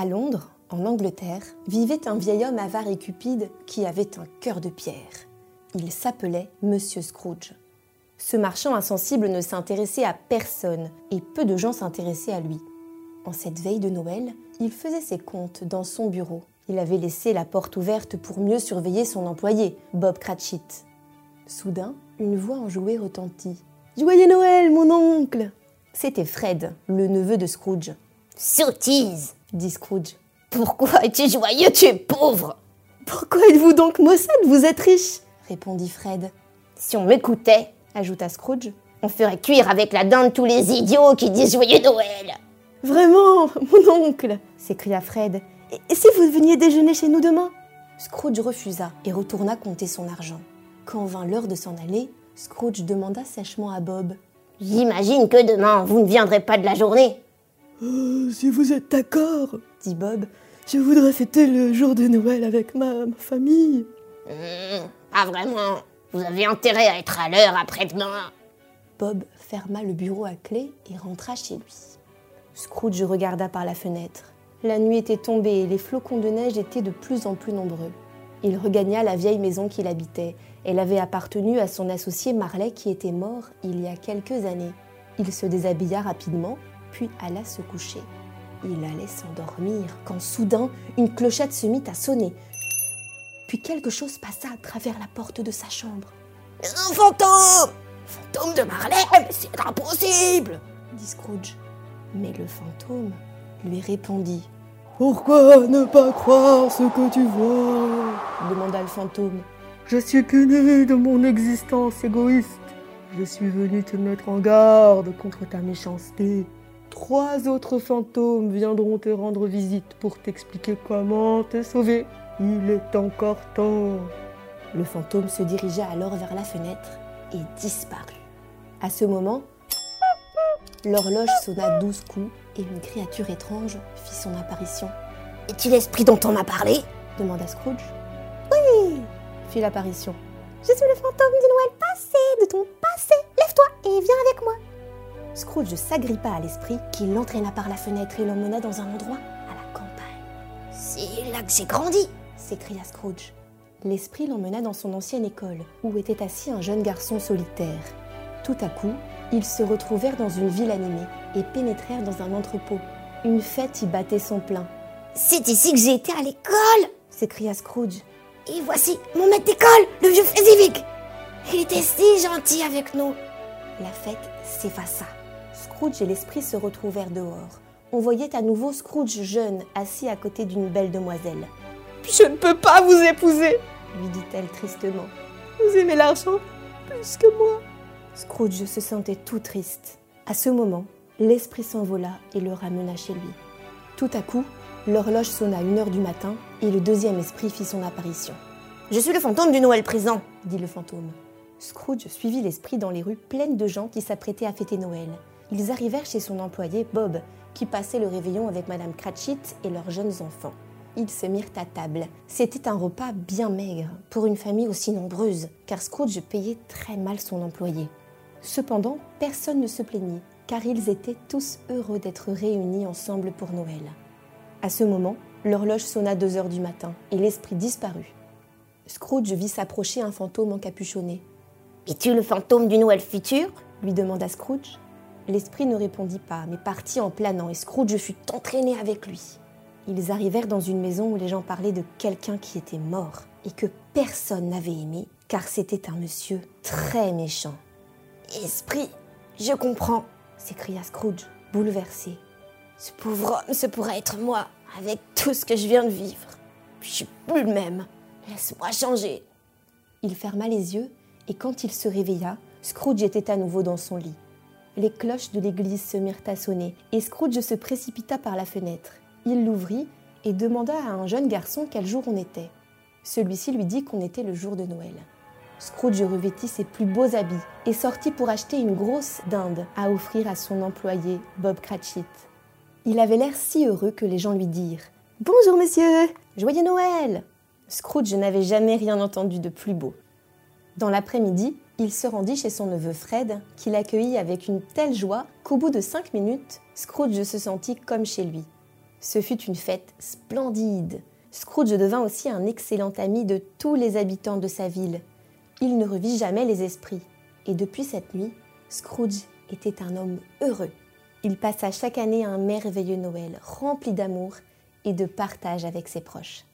À Londres, en Angleterre, vivait un vieil homme avare et cupide qui avait un cœur de pierre. Il s'appelait Monsieur Scrooge. Ce marchand insensible ne s'intéressait à personne et peu de gens s'intéressaient à lui. En cette veille de Noël, il faisait ses comptes dans son bureau. Il avait laissé la porte ouverte pour mieux surveiller son employé, Bob Cratchit. Soudain, une voix enjouée retentit. Joyeux Noël, mon oncle C'était Fred, le neveu de Scrooge. Sottise dit Scrooge. Pourquoi es-tu joyeux, tu es pauvre? Pourquoi êtes-vous donc maussade? Vous êtes riche répondit Fred. Si on m'écoutait, ajouta Scrooge, on ferait cuire avec la dinde tous les idiots qui disent joyeux Noël. Vraiment, mon oncle s'écria Fred. Et si vous veniez déjeuner chez nous demain? Scrooge refusa et retourna compter son argent. Quand vint l'heure de s'en aller, Scrooge demanda sèchement à Bob. J'imagine que demain, vous ne viendrez pas de la journée. Euh, si vous êtes d'accord, dit Bob, je voudrais fêter le jour de Noël avec ma, famille. Hmm, pas vraiment. Vous avez intérêt à être à l'heure après-demain. Bob ferma le bureau à clé et rentra chez lui. Scrooge regarda par la fenêtre. La nuit était tombée et les flocons de neige étaient de plus en plus nombreux. Il regagna la vieille maison qu'il habitait. Elle avait appartenu à son associé Marley qui était mort il y a quelques années. Il se déshabilla rapidement, puis alla se coucher. Il allait s'endormir quand soudain une clochette se mit à sonner. Puis quelque chose passa à travers la porte de sa chambre. Un fantôme Fantôme de Marley, mais c'est impossible dit Scrooge. Mais le fantôme lui répondit. Pourquoi ne pas croire ce que tu vois? demanda le fantôme. Je suis puni de mon existence égoïste. Je suis venu te mettre en garde contre ta méchanceté. Trois autres fantômes viendront te rendre visite pour t'expliquer comment te sauver. Il est encore temps. Le fantôme se dirigea alors vers la fenêtre et disparut. À ce moment, l'horloge sonna douze coups et une créature étrange fit son apparition. Es-tu l'esprit dont on m'a parlé? demanda Scrooge. Oui fit l'apparition. Je suis le fantôme du Noël passé, de ton passé. Lève-toi et viens avec moi. Scrooge s'agrippa à l'esprit qui l'entraîna par la fenêtre et l'emmena dans un endroit à la campagne. C'est là que j'ai grandi s'écria Scrooge. L'esprit l'emmena dans son ancienne école, où était assis un jeune garçon solitaire. Tout à coup, ils se retrouvèrent dans une ville animée et pénétrèrent dans un entrepôt. Une fête y battait son plein. C'est ici que j'ai été à l'école s'écria Scrooge. Et voici mon maître d'école, le vieux Fezziwig Il était si gentil avec nous La fête s'effaça. Scrooge et l'esprit se retrouvèrent dehors. On voyait à nouveau Scrooge jeune, assis à côté d'une belle demoiselle. Je ne peux pas vous épouser, lui dit-elle tristement. Vous aimez l'argent plus que moi. Scrooge se sentait tout triste. À ce moment, l'esprit s'envola et le ramena chez lui. Tout à coup, l'horloge sonna une heure du matin et le deuxième esprit fit son apparition. Je suis le fantôme du Noël présent, dit le fantôme. Scrooge suivit l'esprit dans les rues pleines de gens qui s'apprêtaient à fêter Noël. Ils arrivèrent chez son employé Bob, qui passait le réveillon avec Madame Cratchit et leurs jeunes enfants. Ils se mirent à table. C'était un repas bien maigre pour une famille aussi nombreuse, car Scrooge payait très mal son employé. Cependant, personne ne se plaignit, car ils étaient tous heureux d'être réunis ensemble pour Noël. À ce moment, l'horloge sonna deux heures du matin et l'esprit disparut. Scrooge vit s'approcher un fantôme encapuchonné. Es-tu le fantôme du Noël futur? lui demanda Scrooge. L'esprit ne répondit pas, mais partit en planant, et Scrooge fut entraîné avec lui. Ils arrivèrent dans une maison où les gens parlaient de quelqu'un qui était mort et que personne n'avait aimé, car c'était un monsieur très méchant. Esprit, je comprends, s'écria Scrooge, bouleversé. Ce pauvre homme, ce pourrait être moi, avec tout ce que je viens de vivre. Je suis plus le même. Laisse-moi changer. Il ferma les yeux et quand il se réveilla, Scrooge était à nouveau dans son lit les cloches de l'église se mirent à sonner et Scrooge se précipita par la fenêtre. Il l'ouvrit et demanda à un jeune garçon quel jour on était. Celui-ci lui dit qu'on était le jour de Noël. Scrooge revêtit ses plus beaux habits et sortit pour acheter une grosse dinde à offrir à son employé, Bob Cratchit. Il avait l'air si heureux que les gens lui dirent Bonjour monsieur Joyeux Noël Scrooge n'avait jamais rien entendu de plus beau. Dans l'après-midi, il se rendit chez son neveu Fred, qui l'accueillit avec une telle joie qu'au bout de cinq minutes, Scrooge se sentit comme chez lui. Ce fut une fête splendide. Scrooge devint aussi un excellent ami de tous les habitants de sa ville. Il ne revit jamais les esprits. Et depuis cette nuit, Scrooge était un homme heureux. Il passa chaque année un merveilleux Noël rempli d'amour et de partage avec ses proches.